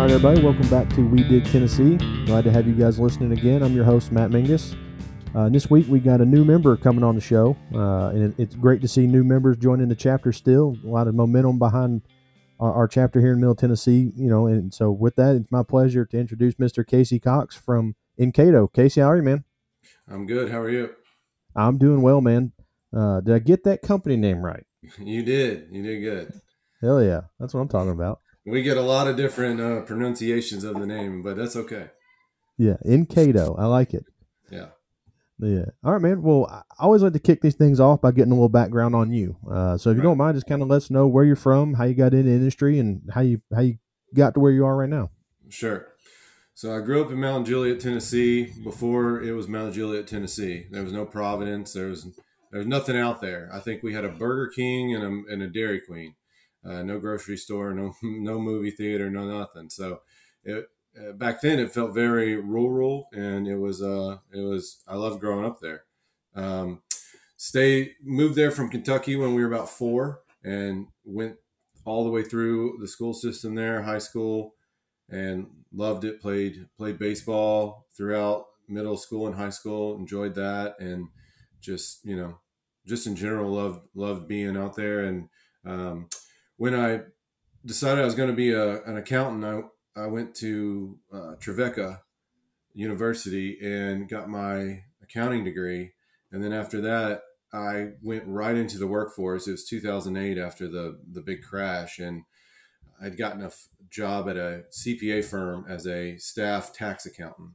All right, everybody, welcome back to We Dig Tennessee. Glad to have you guys listening again. I'm your host, Matt Mingus. Uh, this week we got a new member coming on the show, uh, and it, it's great to see new members joining the chapter still. A lot of momentum behind our, our, chapter here in Middle Tennessee, you know, and so with that, it's my pleasure to introduce Mr. Casey Cox from Encato. Casey, how are you, man? I'm good. How are you? I'm doing well, man. Uh, did I get that company name right? You did. You did good. Hell yeah. That's what I'm talking about. We get a lot of different uh, pronunciations of the name, but that's okay. Yeah, in Encato. I like it. Yeah. Yeah. All right, man. Well, I always like to kick these things off by getting a little background on you. Uh, so if you right. don't mind, just kind of let us know where you're from, how you got into industry, and how you how you got to where you are right now. Sure. So I grew up in Mount Juliet, Tennessee. Before it was Mount Juliet, Tennessee, there was no Providence. There was there was nothing out there. I think we had a Burger King and a, and a Dairy Queen. Uh, no grocery store, no no movie theater, no nothing. So it, uh, back then it felt very rural, and it was uh it was I loved growing up there. Um, stay moved there from Kentucky when we were about four, and went all the way through the school system there, high school, and loved it. played played baseball throughout middle school and high school. Enjoyed that, and just you know, just in general loved loved being out there. And um, when I decided I was going to be a, an accountant, I I went to uh, Trevecca University and got my accounting degree. And then after that, I went right into the workforce. It was 2008 after the the big crash, and I'd gotten a f- job at a CPA firm as a staff tax accountant.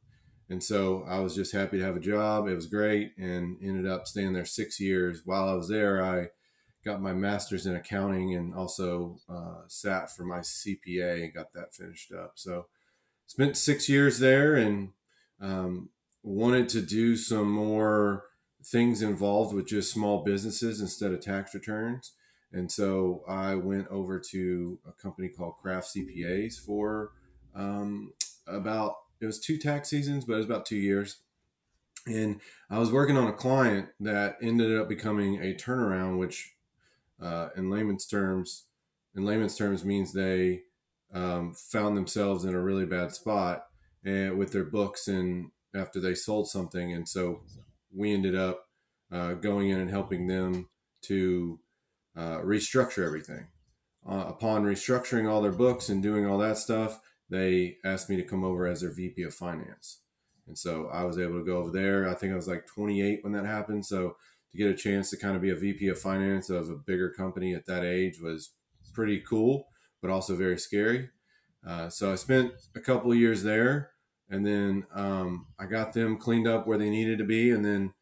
And so I was just happy to have a job. It was great and ended up staying there six years. While I was there, I got my master's in accounting and also uh, sat for my CPA and got that finished up. So spent six years there and um, wanted to do some more things involved with just small businesses instead of tax returns. And so I went over to a company called Kraft CPAs for um, about, it was two tax seasons, but it was about two years. And I was working on a client that ended up becoming a turnaround, which uh, in layman's terms, in layman's terms means they um, found themselves in a really bad spot and with their books and after they sold something. And so we ended up uh, going in and helping them to uh, restructure everything. Uh, upon restructuring all their books and doing all that stuff, they asked me to come over as their VP of finance. And so I was able to go over there. I think I was like 28 when that happened. So to get a chance to kind of be a VP of finance of a bigger company at that age was pretty cool, but also very scary. Uh, so I spent a couple years there, and then um, I got them cleaned up where they needed to be, and then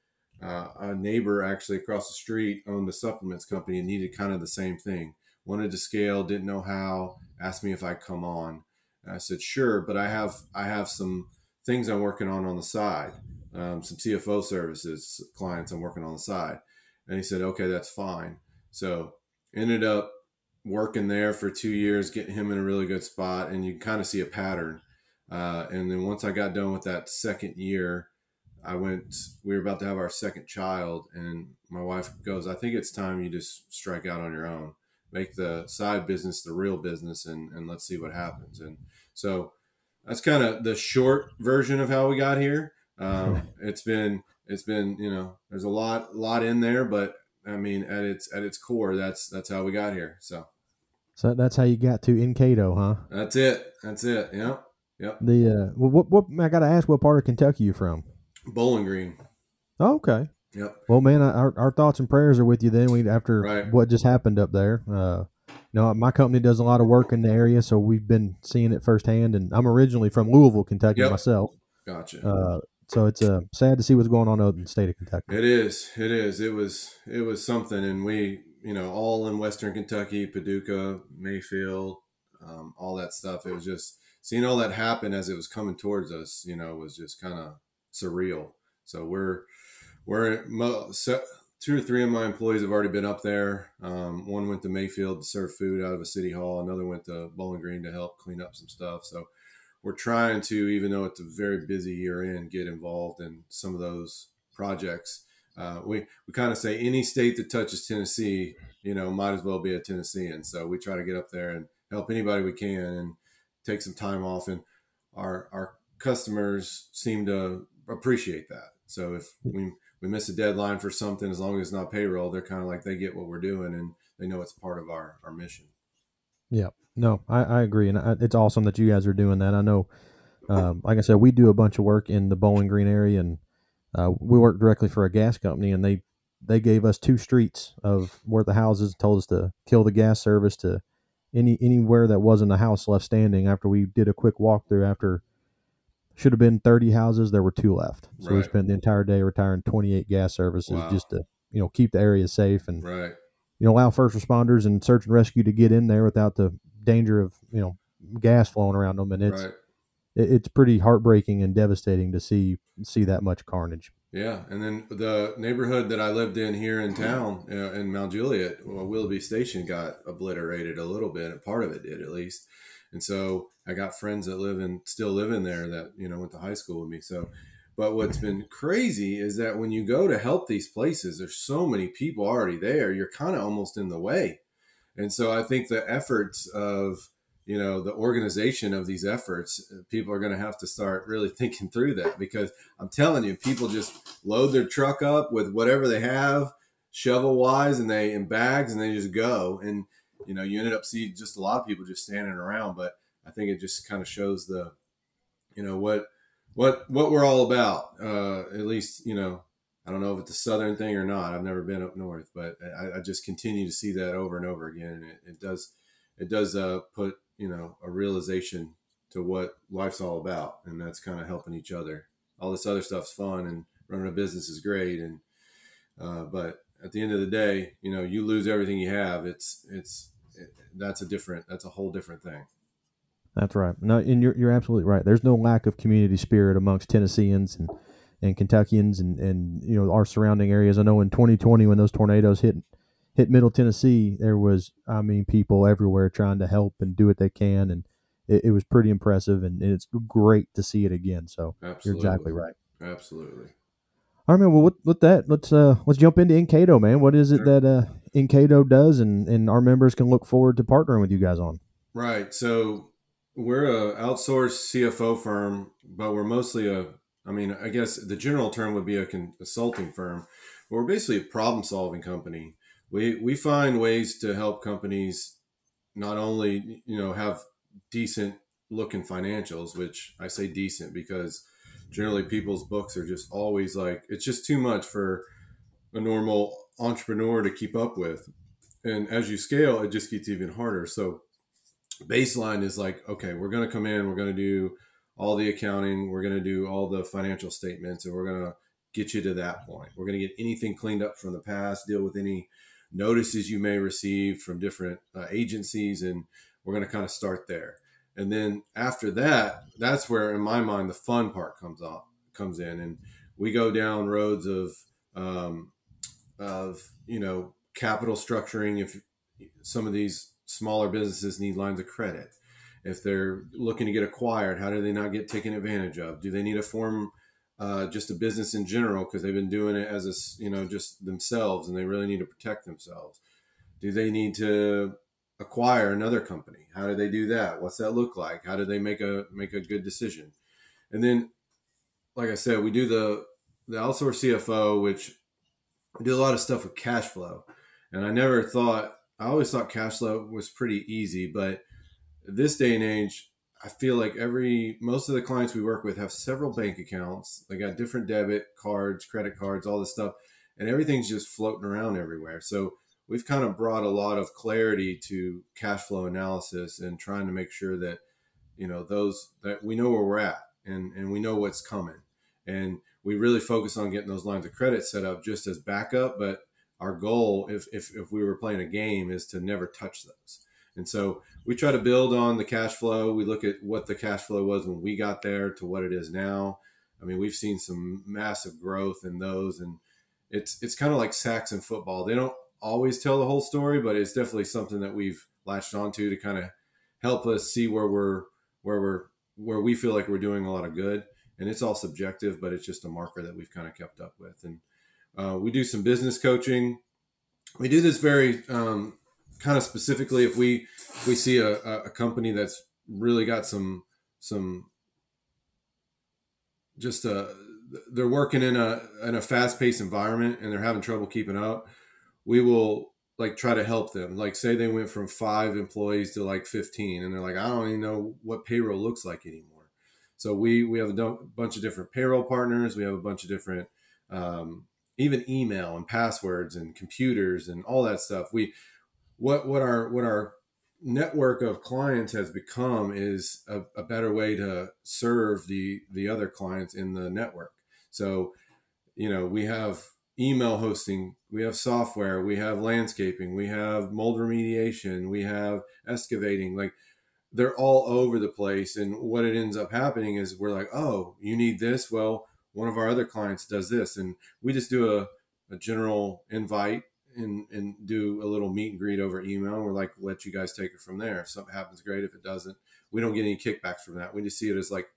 uh, a neighbor actually across the street owned a supplements company and needed kind of the same thing. Wanted to scale, didn't know how. Asked me if I'd come on. And I said sure, but I have I have some things I'm working on on the side, um, some CFO services clients I'm working on the side. And he said okay, that's fine. So ended up working there for two years, getting him in a really good spot, and you kind of see a pattern. Uh, and then once I got done with that second year, I went, we were about to have our second child, and my wife goes, I think it's time you just strike out on your own, make the side business the real business, and, and let's see what happens. And so that's kind of the short version of how we got here. Um, it's been, it's been, you know, there's a lot, lot in there, but I mean, at its, at its core, that's, that's how we got here. So, so that's how you got to Encato, huh? That's it. That's it. Yeah. Yep. The, uh, what, what, I got to ask, what part of Kentucky you from? Bowling Green. Oh, okay. Yep. Well, man, our, our thoughts and prayers are with you. Then we after right. what just happened up there. Uh, you know, my company does a lot of work in the area, so we've been seeing it firsthand. And I'm originally from Louisville, Kentucky yep. myself. Gotcha. Uh, so it's uh, sad to see what's going on out in the state of Kentucky. It is. It is. It was. It was something, and we, you know, all in Western Kentucky, Paducah, Mayfield, um, all that stuff. It was just seeing all that happen as it was coming towards us. You know, was just kind of surreal. So we're we're two or three of my employees have already been up there. Um, one went to Mayfield to serve food out of a city hall. Another went to Bowling Green to help clean up some stuff. So we're trying to, even though it's a very busy year in, get involved in some of those projects. Uh, we we kind of say any state that touches Tennessee, you know, might as well be a Tennessean. So we try to get up there and help anybody we can. And take some time off, and our our customers seem to appreciate that. So if we we miss a deadline for something, as long as it's not payroll, they're kind of like they get what we're doing and they know it's part of our our mission. Yeah, no, I, I agree, and I, it's awesome that you guys are doing that. I know, um, like I said, we do a bunch of work in the Bowling Green area, and uh, we work directly for a gas company, and they they gave us two streets of where the houses told us to kill the gas service to any anywhere that wasn't a house left standing after we did a quick walkthrough after should have been 30 houses there were two left so right. we spent the entire day retiring 28 gas services wow. just to you know keep the area safe and right. you know allow first responders and search and rescue to get in there without the danger of you know gas flowing around them and it's right. it, it's pretty heartbreaking and devastating to see see that much carnage yeah and then the neighborhood that i lived in here in town uh, in mount juliet well, willoughby station got obliterated a little bit and part of it did at least and so I got friends that live in still live in there that you know went to high school with me. So, but what's been crazy is that when you go to help these places, there's so many people already there. You're kind of almost in the way, and so I think the efforts of you know the organization of these efforts people are going to have to start really thinking through that because i'm telling you people just load their truck up with whatever they have shovel wise and they in bags and they just go and you know you ended up seeing just a lot of people just standing around but I think it just kind of shows the, you know, what what what we're all about. Uh, at least you know, I don't know if it's a southern thing or not. I've never been up north, but I, I just continue to see that over and over again. And it, it does it does uh, put you know a realization to what life's all about, and that's kind of helping each other. All this other stuff's fun, and running a business is great, and uh, but at the end of the day, you know, you lose everything you have. It's it's it, that's a different that's a whole different thing. That's right. No, and you're you're absolutely right. There's no lack of community spirit amongst Tennesseans and and Kentuckians and and you know our surrounding areas. I know in 2020 when those tornadoes hit hit Middle Tennessee, there was I mean people everywhere trying to help and do what they can, and it, it was pretty impressive, and, and, it's great to see it again. So Absolutely. you're exactly right. Absolutely. All right, man. Well, with, with that, let's uh let's jump into Encato, man. What is it sure. that uh Encato does, and and our members can look forward to partnering with you guys on? Right. So we're a outsourced CFO firm, but we're mostly a I mean, I guess the general term would be a consulting firm. But we're basically a problem solving company. We we find ways to help companies not only, you know, have decent looking financials, which I say decent because generally people's books are just always like it's just too much for a normal entrepreneur to keep up with. And as you scale, it just gets even harder. So baseline is like, okay, we're going to come in, we're going to do all the accounting, we're going to do all the financial statements, and we're going to get you to that point. We're going to get anything cleaned up from the past, deal with any notices you may receive from different uh, agencies, and we're going to kind of start there. And then after that, that's where, in my mind, the fun part comes off, comes in, and we go down roads of, um, of you know, capital structuring. If some of these smaller businesses need lines of credit. If they're looking to get acquired, how do they not get taken advantage of? Do they need to form uh, just a business in general because they've been doing it as a you know just themselves and they really need to protect themselves? Do they need to acquire another company? How do they do that? What's that look like? How do they make a make a good decision? And then, like I said, we do the the outsource CFO, which we do a lot of stuff with cash flow. And I never thought I always thought cash flow was pretty easy, but this day and age, I feel like every most of the clients we work with have several bank accounts. They got different debit cards, credit cards, all this stuff, and everything's just floating around everywhere. So we've kind of brought a lot of clarity to cash flow analysis and trying to make sure that you know those that we know where we're at and and we know what's coming. And we really focus on getting those lines of credit set up just as backup, but our goal, if, if, if we were playing a game, is to never touch those. And so we try to build on the cash flow. We look at what the cash flow was when we got there to what it is now. I mean, we've seen some massive growth in those, and it's it's kind of like sacks in football. They don't always tell the whole story, but it's definitely something that we've latched onto to kind of help us see where we're where we're where we feel like we're doing a lot of good. And it's all subjective, but it's just a marker that we've kind of kept up with. And uh, we do some business coaching. We do this very um, kind of specifically if we if we see a, a company that's really got some some just uh they're working in a in a fast paced environment and they're having trouble keeping up, we will like try to help them. Like say they went from five employees to like 15 and they're like, I don't even know what payroll looks like anymore. So we we have a bunch of different payroll partners. We have a bunch of different um, even email and passwords and computers and all that stuff. We what what our what our network of clients has become is a, a, better way to serve the the other clients in the network. So you know we have email hosting we have software we have landscaping we have mold remediation we have excavating like they're all over the place. And what it ends up happening is we're like oh you need this? Well one of our other clients does this. And we just do a, a general invite and and do a little meet and greet over email. We're like, let you guys take it from there. If something happens, great. If it doesn't, we don't get any kickbacks from that. We just see it as like,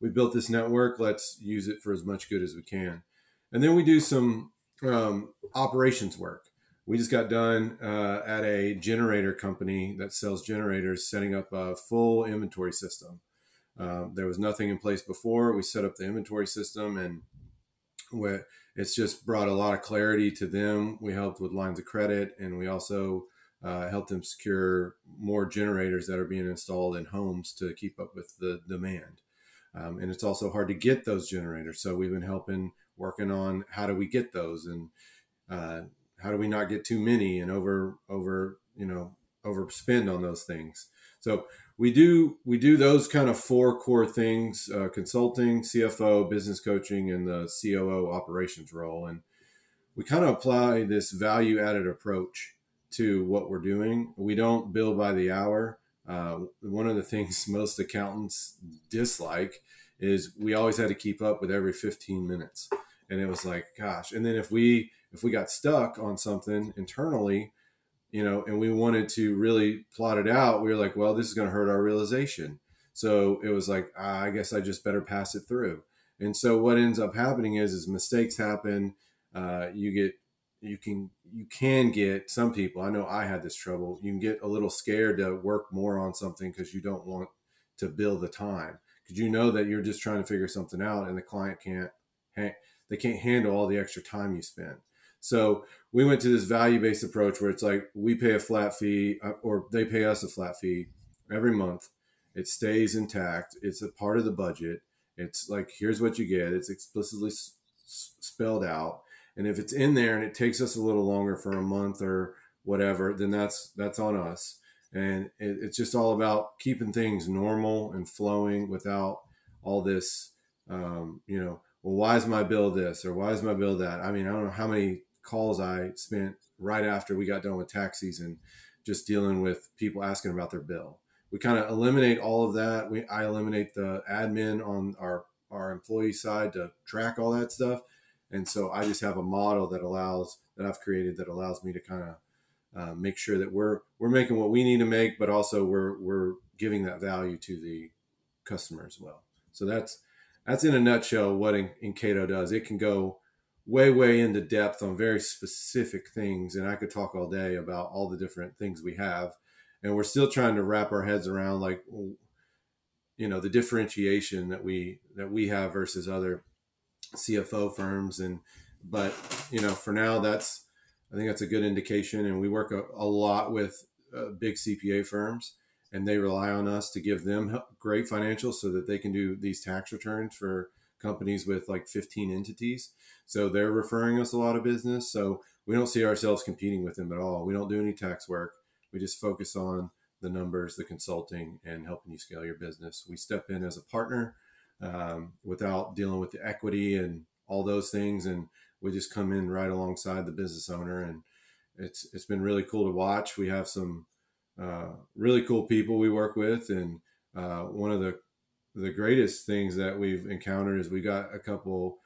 we built this network. Let's use it for as much good as we can. And then we do some um, operations work. We just got done uh, at a generator company that sells generators, setting up a full inventory system. Uh, there was nothing in place before. We set up the inventory system and it's just brought a lot of clarity to them. We helped with lines of credit, and we also uh, helped them secure more generators that are being installed in homes to keep up with the demand. Um, and it's also hard to get those generators, so we've been helping working on how do we get those and uh, how do we not get too many and over over you know overspend on those things. So we do we do those kind of four core things: uh, consulting, CFO, business coaching, and the COO operations role. And we kind of apply this value added approach to what we're doing. We don't bill by the hour. Uh, one of the things most accountants dislike is we always had to keep up with every 15 minutes, and it was like, gosh. And then if we if we got stuck on something internally, you know, and we wanted to really plot it out, we were like, well, this is going to hurt our realization. So it was like, ah, I guess I just better pass it through. And so what ends up happening is, is mistakes happen. Uh, you get, you can, you can get some people. I know I had this trouble. You can get a little scared to work more on something because you don't want to bill the time because you know that you're just trying to figure something out, and the client can't, they can't handle all the extra time you spend. So we went to this value based approach where it's like we pay a flat fee uh, or they pay us a flat fee every month. It stays intact. It's a part of the budget. It's like, here's what you get. It's explicitly s- spelled out. And if it's in there and it takes us a little longer for a month or whatever, then that's that's on us. And it, it's just all about keeping things normal and flowing without all this, um, you know, well, why is my bill this or why is my bill that? I mean, I don't know how many calls I spent right after we got done with tax season, just dealing with people asking about their bill. We kind of eliminate all of that. We I eliminate the admin on our our employee side to track all that stuff, and so I just have a model that allows that I've created that allows me to kind of uh, make sure that we're we're making what we need to make, but also we're we're giving that value to the customer as well. So that's that's in a nutshell what Encato does. It can go way way into depth on very specific things and i could talk all day about all the different things we have and we're still trying to wrap our heads around like you know the differentiation that we that we have versus other cfo firms and but you know for now that's i think that's a good indication and we work a, a lot with uh, big cpa firms and they rely on us to give them great financials so that they can do these tax returns for companies with like 15 entities so they're referring us a lot of business. So we don't see ourselves competing with them at all. We don't do any tax work. We just focus on the numbers, the consulting, and helping you scale your business. We step in as a partner um, without dealing with the equity and all those things, and we just come in right alongside the business owner. And it's it's been really cool to watch. We have some uh, really cool people we work with, and uh, one of the the greatest things that we've encountered is we got a couple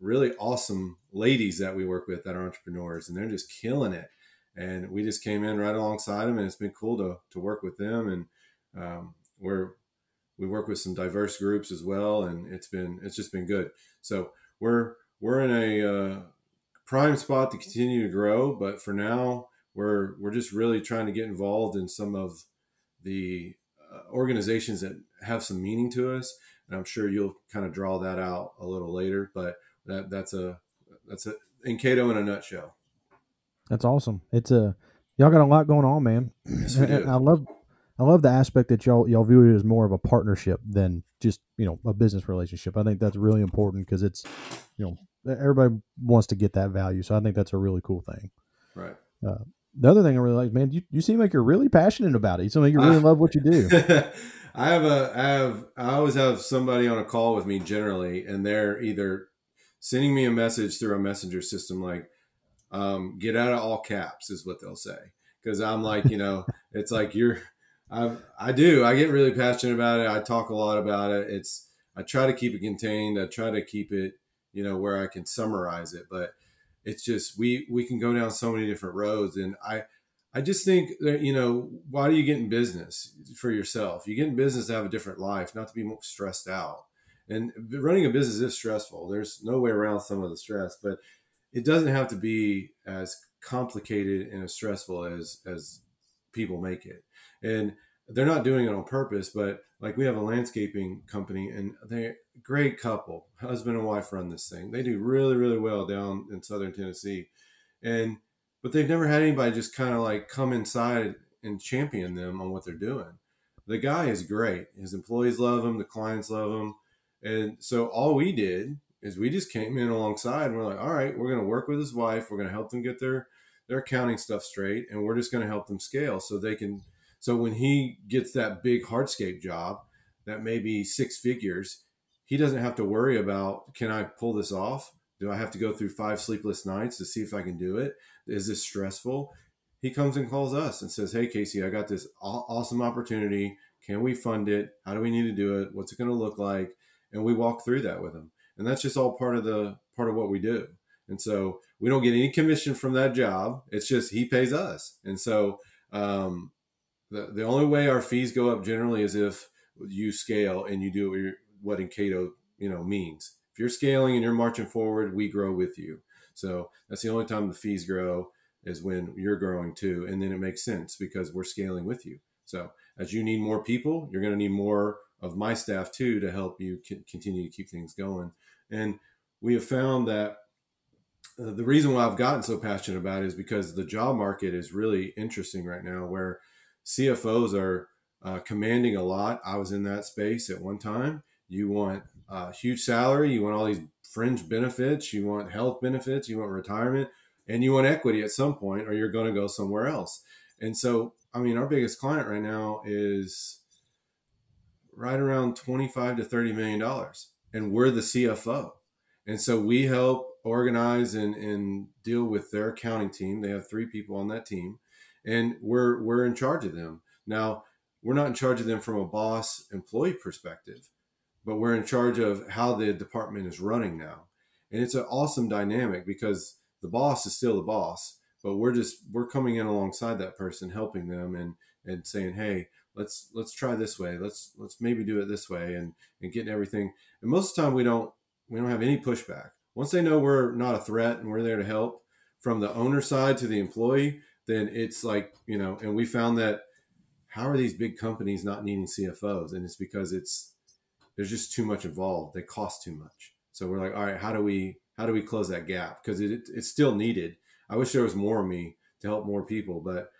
really awesome ladies that we work with that are entrepreneurs and they're just killing it. And we just came in right alongside them and it's been cool to, to work with them. And um, we're, we work with some diverse groups as well. And it's been, it's just been good. So we're, we're in a uh, prime spot to continue to grow. But for now, we're, we're just really trying to get involved in some of the organizations that have some meaning to us. And I'm sure you'll kind of draw that out a little later, but that that's a that's a Encato in a nutshell. That's awesome. It's a y'all got a lot going on, man. Yes. I love I love the aspect that y'all y'all view it as more of a partnership than just you know a business relationship. I think that's really important because it's you know everybody wants to get that value, so I think that's a really cool thing. Right. Uh, the other thing I really like, man, you, you seem like you're really passionate about it. You seem like you really I- love what you do. I have a I have I always have somebody on a call with me generally, and they're either sending me a message through a messenger system like um, "get out of all caps" is what they'll say because I'm like you know it's like you're I I do I get really passionate about it. I talk a lot about it. It's I try to keep it contained. I try to keep it you know where I can summarize it, but it's just we we can go down so many different roads, and I I just think that you know why do you get in business for yourself? You get in business to have a different life, not to be more stressed out. And running a business is stressful. There's no way around some of the stress, but it doesn't have to be as complicated and as stressful as as people make it. And they're not doing it on purpose, but like we have a landscaping company and they're a great couple, husband and wife run this thing. They do really, really well down in southern Tennessee. And but they've never had anybody just kind of like come inside and champion them on what they're doing. The guy is great. His employees love him, the clients love him. And so all we did is we just came in alongside and we're like, all right, we're going to work with his wife. We're going to help them get their their accounting stuff straight and we're just going to help them scale so they can so when he gets that big hardscape job that may be six figures, he doesn't have to worry about can I pull this off? Do I have to go through five sleepless nights to see if I can do it? Is this stressful? He comes and calls us and says, "Hey Casey, I got this awesome opportunity. Can we fund it? How do we need to do it? What's it going to look like?" And we walk through that with him. And that's just all part of the part of what we do. And so we don't get any commission from that job. It's just he pays us. And so um, the the only way our fees go up generally is if you scale and you do what, Encato you know means. If you're scaling and you're marching forward, we grow with you. So that's the only time the fees grow is when you're growing too, and then it makes sense because we're scaling with you. So as you need more people, you're going to need more of my staff too to help you continue to keep things going. And we have found that uh, the reason why I've gotten so passionate about it is because the job market is really interesting right now, where CFOs are uh, commanding a lot. I was in that space at one time. You want a huge salary, you want all these fringe benefits, you want health benefits, you want retirement, and you want equity at some point, or you're going to go somewhere else. And so, I mean, our biggest client right now is right around 25 to 30 million dollars and we're the cfo and so we help organize and, and deal with their accounting team they have three people on that team and we're we're in charge of them. Now we're not in charge of them from a boss employee perspective but we're in charge of how the department is running now. And it's an awesome dynamic because the boss is still the boss but we're just we're coming in alongside that person helping them and and saying hey let's let's try this way. Let's let's maybe do it this way and and getting everything. And most of the time we don't we don't have any pushback. Once they know we're not a threat and we're there to help from the owner side to the employee then it's like you know and we found that how are these big companies not needing cfos and it's because it's there's just too much involved. They cost too much. So we're like all right how do we how do we close that gap? Because it, it's still needed. I wish there was more of me to help more people but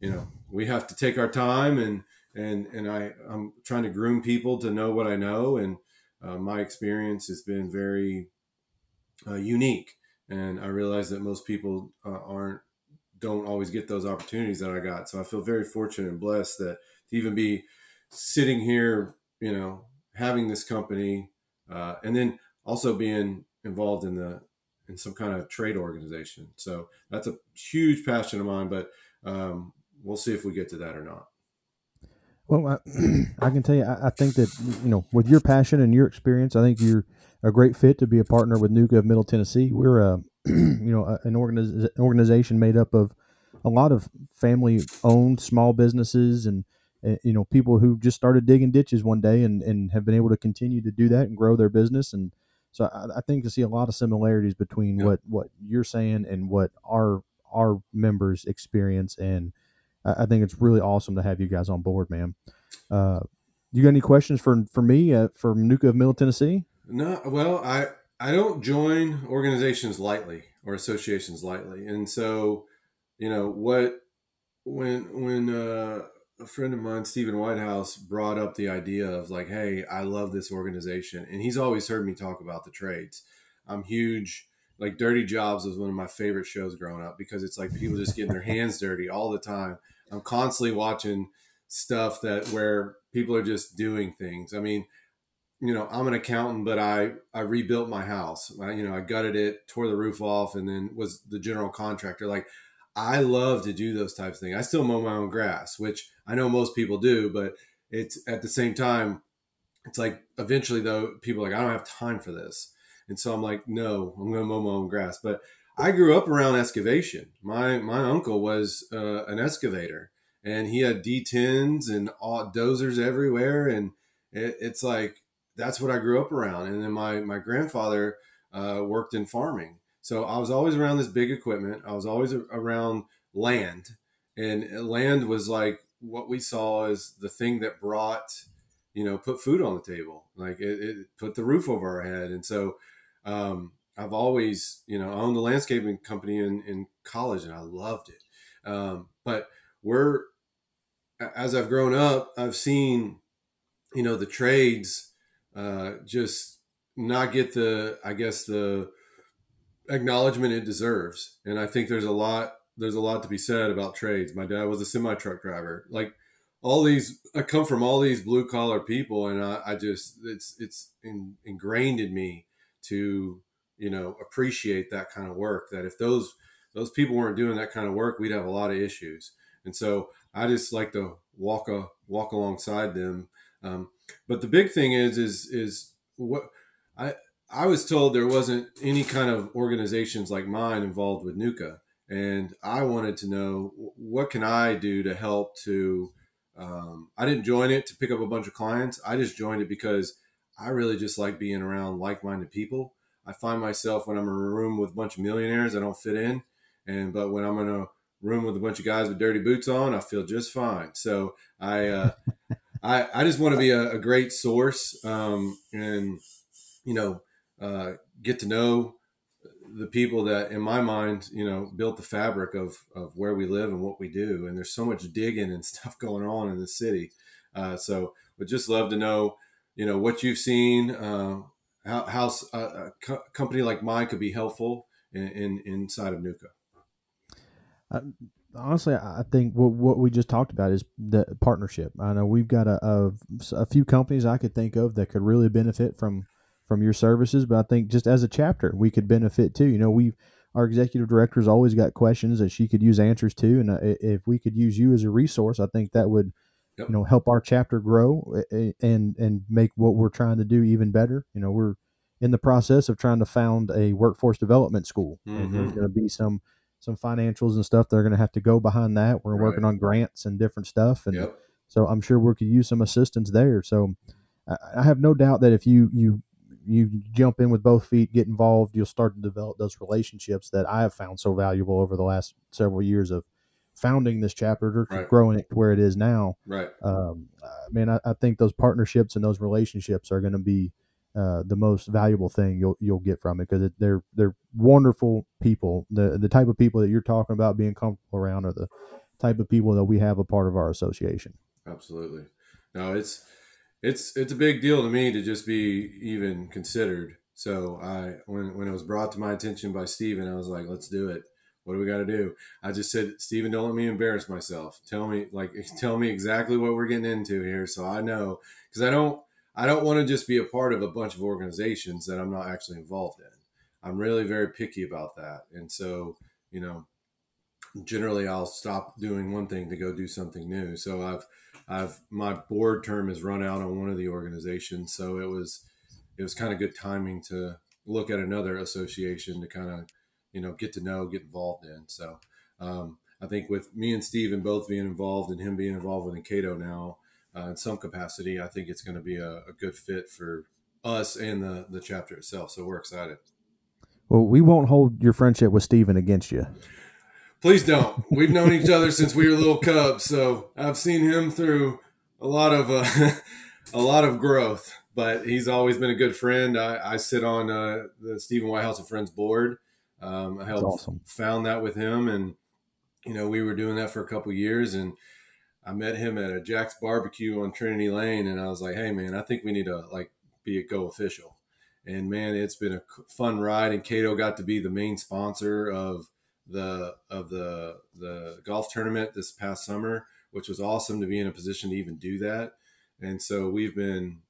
you know we have to take our time and and and I I'm trying to groom people to know what I know, and uh, my experience has been very uh, unique, and I realize that most people uh, aren't don't always get those opportunities that I got. So I feel very fortunate and blessed that to even be sitting here, you know, having this company, uh, and then also being involved in the in some kind of trade organization. So that's a huge passion of mine, but um, we'll see if we get to that or not. Well, I, I can tell you, I, I think that you know, with your passion and your experience, I think you're a great fit to be a partner with NUCA of Middle Tennessee. We're a, you know, an organiz- organization made up of a lot of family-owned small businesses and uh, you know people who just started digging ditches one day and, and have been able to continue to do that and grow their business and so I, I think to see a lot of similarities between Yeah. what what you're saying and what our our members experience and I, I think it's really awesome to have you guys on board, man. Uh, you got any questions for for me uh, from NUCA of Middle Tennessee? No, well, I I don't join organizations lightly or associations lightly, and so you know what when when uh, a friend of mine, Stephen Whitehouse, brought up the idea of like, hey, I love this organization, and he's always heard me talk about the trades. I'm huge. Like Dirty Jobs was one of my favorite shows growing up because it's like people just getting their hands dirty all the time. I'm constantly watching stuff that where people are just doing things. I mean, you know, I'm an accountant, but I I rebuilt my house. I, you know, I gutted it, tore the roof off, and then was the general contractor. Like, I love to do those types of things. I still mow my own grass, which I know most people do, but it's at the same time, it's like eventually though, people like I don't have time for this, and so I'm like, no, I'm going to mow my own grass. But I grew up around excavation. My my uncle was uh, an excavator, and he had D10s and all, dozers everywhere, and it, it's like that's what I grew up around. And then my my grandfather uh, worked in farming, so I was always around this big equipment. I was always around land, and land was like what we saw as the thing that brought, you know, put food on the table. Like it, it put the roof over our head, and so. Um, I've always, you know, owned a landscaping company in, in college and I loved it. Um, but we're, as I've grown up, I've seen, you know, the trades uh, just not get the, I guess, the acknowledgement it deserves. And I think there's a lot, there's a lot to be said about trades. My dad was a semi truck driver. Like all these, I come from all these blue collar people, and I, I just, it's, it's in, ingrained in me to, you know, appreciate that kind of work. That if those, those people weren't doing that kind of work, we'd have a lot of issues. And so I just like to walk a walk alongside them. Um, but the big thing is is is what I I was told there wasn't any kind of organizations like mine involved with NUCA, and I wanted to know what can I do to help to. Um, I didn't join it to pick up a bunch of clients. I just joined it because I really just like being around like-minded people. I find myself when I'm in a room with a bunch of millionaires, I don't fit in, and but when I'm in a room with a bunch of guys with dirty boots on, I feel just fine. So I, uh, I, I just want to be a, a great source um, and, you know, uh, get to know the people that in my mind, you know, built the fabric of, of where we live and what we do. And there's so much digging and stuff going on in the city. Uh, so would just love to know, you know, what you've seen, uh, how, how a, a co- company like mine could be helpful in, in inside of NUCA Uh, honestly, I think what, what we just talked about is the partnership. I know we've got a, a, a, few companies I could think of that could really benefit from from your services, but I think just as a chapter, we could benefit too. You know, we our executive director's always got questions that she could use answers to, and uh, if we could use you as a resource, I think that would. Yep. You know, help our chapter grow and and make what we're trying to do even better. You know, we're in the process of trying to found a workforce development school, mm-hmm. and there's mm-hmm. going to be some some financials and stuff. They're going to have to go behind that. We're right. working on grants and different stuff, and yep. so I'm sure we could use some assistance there. So I have no doubt that if you you you jump in with both feet, get involved, you'll start to develop those relationships that I have found so valuable over the last several years of founding this chapter, right. growing it to where it is now. Right. Um, uh, man, I, I think those partnerships and those relationships are going to be uh, the most valuable thing you'll you'll get from it because they're they're wonderful people. The the type of people that you're talking about being comfortable around are the type of people that we have a part of our association. Absolutely. No, it's it's it's a big deal to me to just be even considered. So I when when it was brought to my attention by Stephen, I was like, let's do it. What do we got to do? I just said, Stephen, don't let me embarrass myself. Tell me like tell me exactly what we're getting into here, so I know because I don't I don't want to just be a part of a bunch of organizations that I'm not actually involved in. I'm really very picky about that. And so, you know, generally I'll stop doing one thing to go do something new. So I've I've my board term has run out on one of the organizations, so it was it was kind of good timing to look at another association to kind of you know get to know, get involved in. So um, I think with me and Steven both being involved and him being involved with Cato now, uh, in some capacity, I think it's going to be a, a, good fit for us and the, the chapter itself. So we're excited. Well, we won't hold your friendship with Steven against you. Please don't. We've known each other since we were little cubs. So I've seen him through a lot of uh, a lot of growth, but he's always been a good friend. I, I sit on uh, the Stephen Whitehouse of Friends board. Um, I helped awesome. found that with him, and you know we were doing that for a couple years, and I met him at a Jack's barbecue on Trinity Lane, and I was like, "Hey, man, I think we need to like be a go official." And man, it's been a fun ride. Encato got to be the main sponsor of the of the the golf tournament this past summer, which was awesome to be in a position to even do that. And so we've been,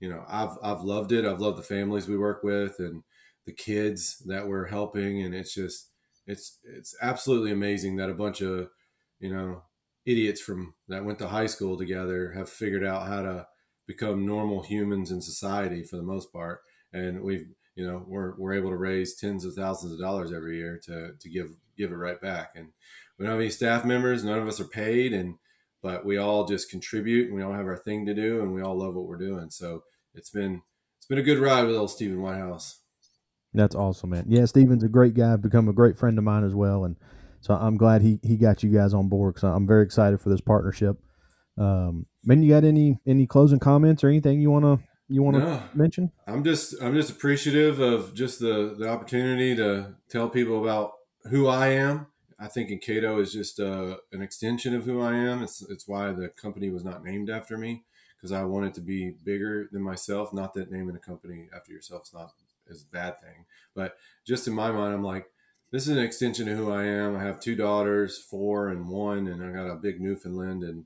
you know, I've I've loved it. I've loved the families we work with and the kids that we're helping, and it's just it's it's absolutely amazing that a bunch of you know idiots from that went to high school together have figured out how to become normal humans in society for the most part. And we've you know we're, we're able to raise tens of thousands of dollars every year to to give give it right back. And we don't have any staff members none of us are paid and but we all just contribute and we all have our thing to do and we all love what we're doing. So it's been it's been a good ride with old stephen whitehouse. That's awesome man. Yeah stephen's a great guy become a great friend of mine as well. And so I'm glad he he got you guys on board because I'm very excited for this partnership. Um, man, you got any any closing comments or anything you wanna you wanna no, mention? I'm just I'm just appreciative of just the the opportunity to tell people about who I am. I think in Encato is just uh, an extension of who I am. It's it's why the company was not named after me because I wanted to be bigger than myself. Not that naming a company after yourself is not is a bad thing, but just in my mind, I'm like this is an extension of who I am. I have two daughters, four and one, and I got a big Newfoundland and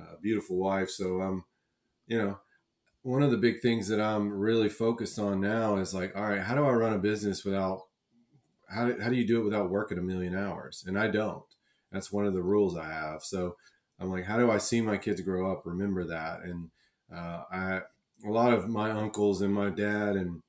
a beautiful wife. So I'm, you know, one of the big things that I'm really focused on now is like, all right, how do I run a business without, how, how do you do it without working a million hours? And I don't. That's one of the rules I have. So I'm like, how do I see my kids grow up? Remember that. And uh, I, a lot of my uncles and my dad and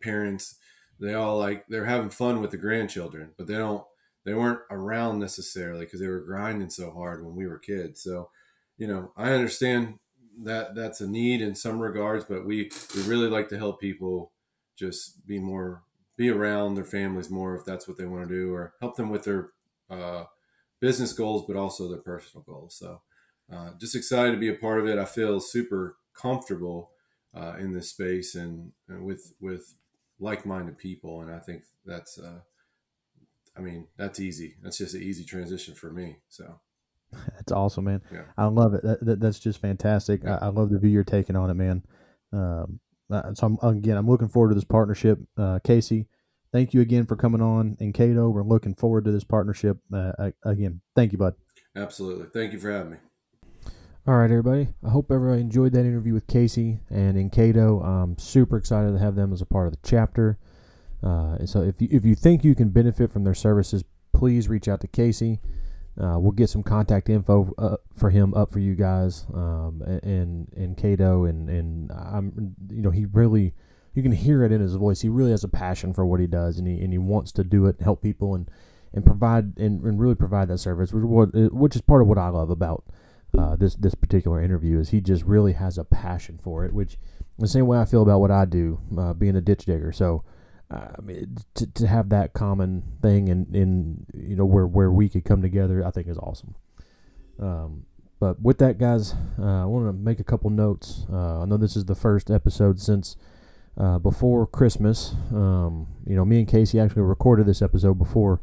parents, they all like they're having fun with the grandchildren, but they don't they weren't around necessarily because they were grinding so hard when we were kids. So, you know, I understand that that's a need in some regards, but we we really like to help people just be more be around their families more if that's what they want to do, or help them with their uh, business goals, but also their personal goals. So, uh, just excited to be a part of it. I feel super comfortable uh, in this space and, and with with like-minded people, and I think that's, uh, I mean, that's easy. That's just an easy transition for me. So. That's awesome, man. Yeah. I love it. That, that, that's just fantastic. Yeah. I, I, love the view you're taking on it, man. Um, uh, so I'm, again, I'm looking forward to this partnership. Uh, Casey, thank you again for coming on. Encato, we're looking forward to this partnership. Uh, again, thank you, bud. Absolutely. Thank you for having me. All right, everybody. I hope everybody enjoyed that interview with Casey and Encato. I'm super excited to have them as a part of the chapter. Uh, so if you, if you think you can benefit from their services, please reach out to Casey. Uh, we'll get some contact info uh, for him up for you guys um, and and Cato and and I'm you know he really you can hear it in his voice. He really has a passion for what he does and he and he wants to do it, help people and and provide and, and really provide that service, which, which is part of what I love about uh, this this particular interview is he just really has a passion for it, which the same way I feel about what I do, uh, being a ditch digger. So, uh, I mean, to, to have that common thing and in, in you know where where we could come together, I think is awesome. Um, but with that, guys, uh, I want to make a couple notes. Uh, I know this is the first episode since uh, before Christmas. Um, you know, me and Casey actually recorded this episode before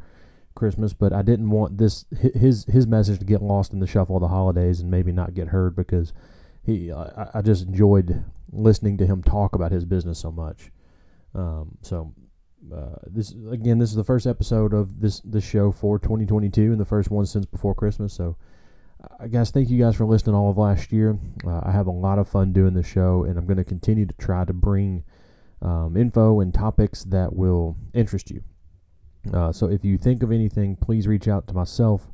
Christmas, but I didn't want this his his message to get lost in the shuffle of the holidays and maybe not get heard because he I, I just enjoyed listening to him talk about his business so much. Um, so uh, this again, this is the first episode of this this show for 2022 and the first one since before Christmas. So, uh, guys, thank you guys for listening all of last year. Uh, I have a lot of fun doing this show, and I'm going to continue to try to bring um, info and topics that will interest you. Uh, so if you think of anything, please reach out to myself,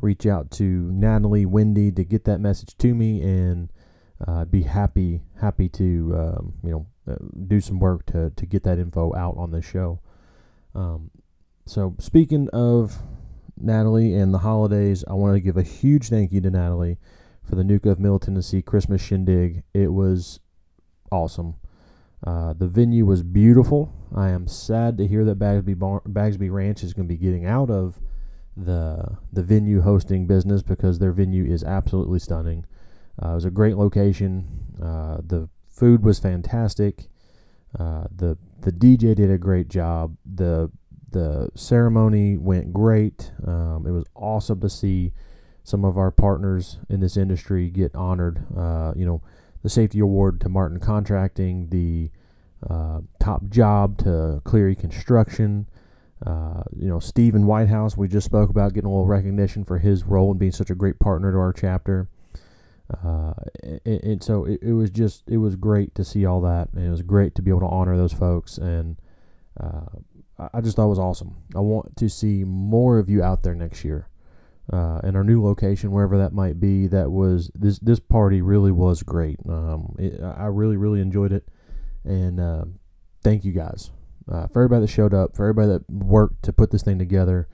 reach out to Natalie, Wendy to get that message to me, and uh, be happy happy to um, you know uh, do some work to to get that info out on the show. Um, so speaking of Natalie and the holidays, I want to give a huge thank you to Natalie for the NUCA of Middle Tennessee Christmas shindig. It was awesome. Uh, the venue was beautiful. I am sad to hear that Bagsby, Bar- Bagsby Ranch is going to be getting out of the the venue hosting business because their venue is absolutely stunning. Uh, it was a great location. Uh, the food was fantastic. Uh, the the DJ did a great job. the The ceremony went great. Um, it was awesome to see some of our partners in this industry get honored. Uh, you know, the safety award to Martin Contracting, the uh, top job to Cleary Construction. Uh, you know, Stephen Whitehouse, we just spoke about getting a little recognition for his role and being such a great partner to our chapter. Uh, and, and, so it, it, was just, it was great to see all that. And it was great to be able to honor those folks. And uh, I just thought it was awesome. I want to see more of you out there next year. Uh, in our new location, wherever that might be, that was this this party really was great. Um, it, I really really enjoyed it, and uh, thank you guys uh, for everybody that showed up, for everybody that worked to put this thing together.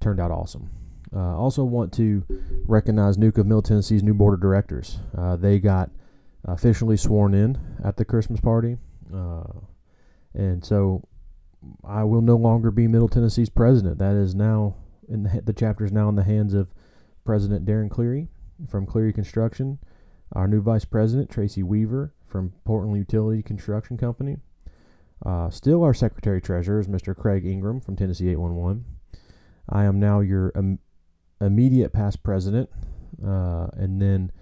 Turned out awesome. Uh, also want to recognize NUCA of Middle Tennessee's new board of directors. Uh, they got officially sworn in at the Christmas party, uh, and so I will no longer be Middle Tennessee's president. That is now in the, the chapter is now in the hands of President Darren Cleary from Cleary Construction, our new vice president Tracy Weaver from Portland Utility Construction Company. Uh, still, our secretary treasurer is Mr. Craig Ingram from Tennessee 811. I am now your Im- immediate past president, uh, and then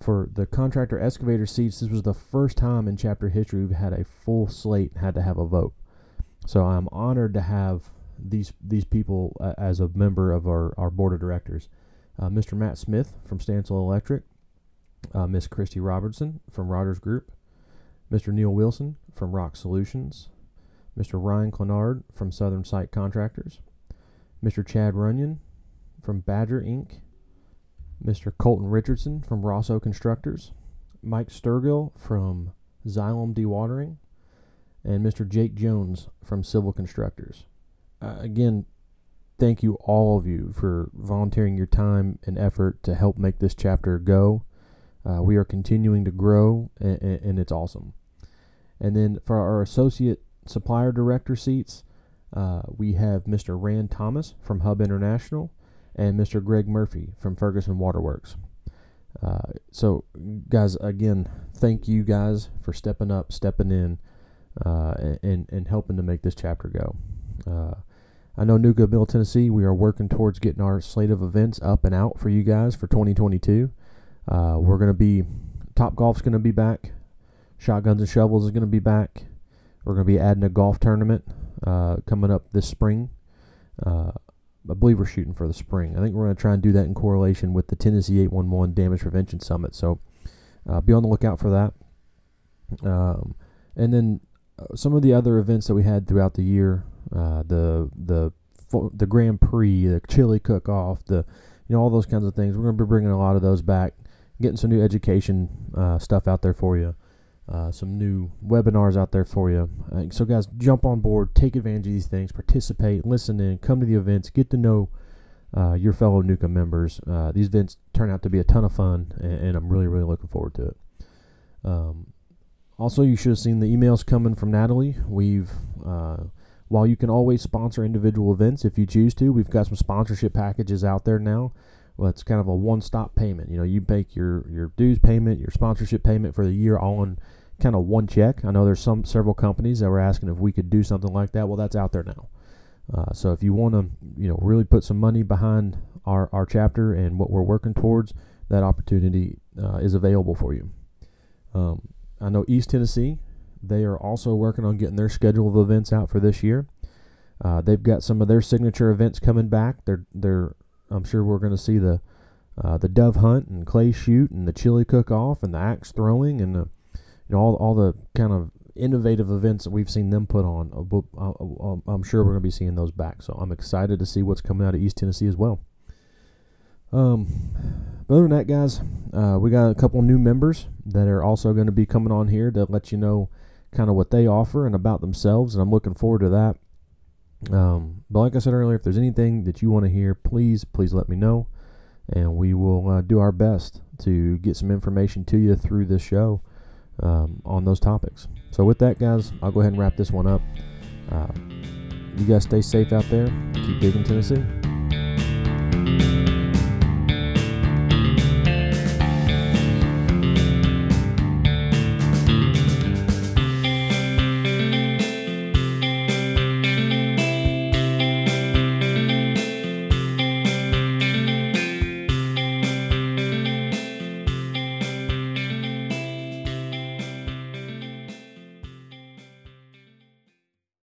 for the contractor excavator seats, this was the first time in chapter history we've had a full slate and had to have a vote. So I'm honored to have these these people uh, as a member of our, our board of directors. Uh, Mr. Matt Smith from Stansell Electric, uh, Miss Christy Robertson from Rogers Group, Mr. Neil Wilson from Rock Solutions, Mr. Ryan Clenard from Southern Site Contractors, Mr. Chad Runyon from Badger Inc., Mr. Colton Richardson from Rosso Constructors, Mike Sturgill from Xylem Dewatering, and Mr. Jake Jones from Civil Constructors uh, again, thank you all of you for volunteering your time and effort to help make this chapter go. Uh, we are continuing to grow, and, and, it's awesome. And then for our associate supplier director seats, uh, we have Mr. Rand Thomas from Hub International and Mr. Greg Murphy from Ferguson Waterworks. Uh, so, guys, again, thank you guys for stepping up, stepping in, uh, and, and helping to make this chapter go. Uh, I know NUCA of Tennessee, we are working towards getting our slate of events up and out for you guys for 2022. Uh, we're going to be, Topgolf's going to be back. Shotguns and Shovels is going to be back. We're going to be adding a golf tournament uh, coming up this spring. Uh, I believe we're shooting for the spring. I think we're going to try and do that in correlation with the Tennessee 811 Damage Prevention Summit. So uh, be on the lookout for that. Um, and then uh, some of the other events that we had throughout the year uh, the the the Grand Prix, the chili cook off, the you know all those kinds of things. We're going to be bringing a lot of those back, getting some new education uh, stuff out there for you, uh, some new webinars out there for you. Uh, so guys, jump on board, take advantage of these things, participate, listen in, come to the events, get to know. Uh, your fellow NUCA members. Uh, these events turn out to be a ton of fun, and, and I'm really, really looking forward to it. Um, also, you should have seen the emails coming from Natalie. We've while you can always sponsor individual events if you choose to, we've got some sponsorship packages out there now. Well, it's kind of a one-stop payment. You know, you make your your dues payment, your sponsorship payment for the year all in kind of one check. I know there's some several companies that were asking if we could do something like that. Well, that's out there now. Uh, so if you want to, you know, really put some money behind our our chapter and what we're working towards, that opportunity uh, is available for you. Um, I know East Tennessee they are also working on getting their schedule of events out for this year. Uh, they've got some of their signature events coming back. They're they're I'm sure we're going to see the uh, the dove hunt and clay shoot and the chili cook off and the axe throwing and the you know all all the kind of innovative events that we've seen them put on. Uh, uh, uh, I'm sure we're going to be seeing those back. So I'm excited to see what's coming out of East Tennessee as well. Um, other than that, guys, uh, we got a couple new members that are also going to be coming on here to let you know kind of what they offer and about themselves, and I'm looking forward to that. Um, but like I said earlier, if there's anything that you want to hear, please, please let me know, and we will uh, do our best to get some information to you through this show um, on those topics. So with that, guys, I'll go ahead and wrap this one up. Uh, you guys stay safe out there. Keep digging Tennessee.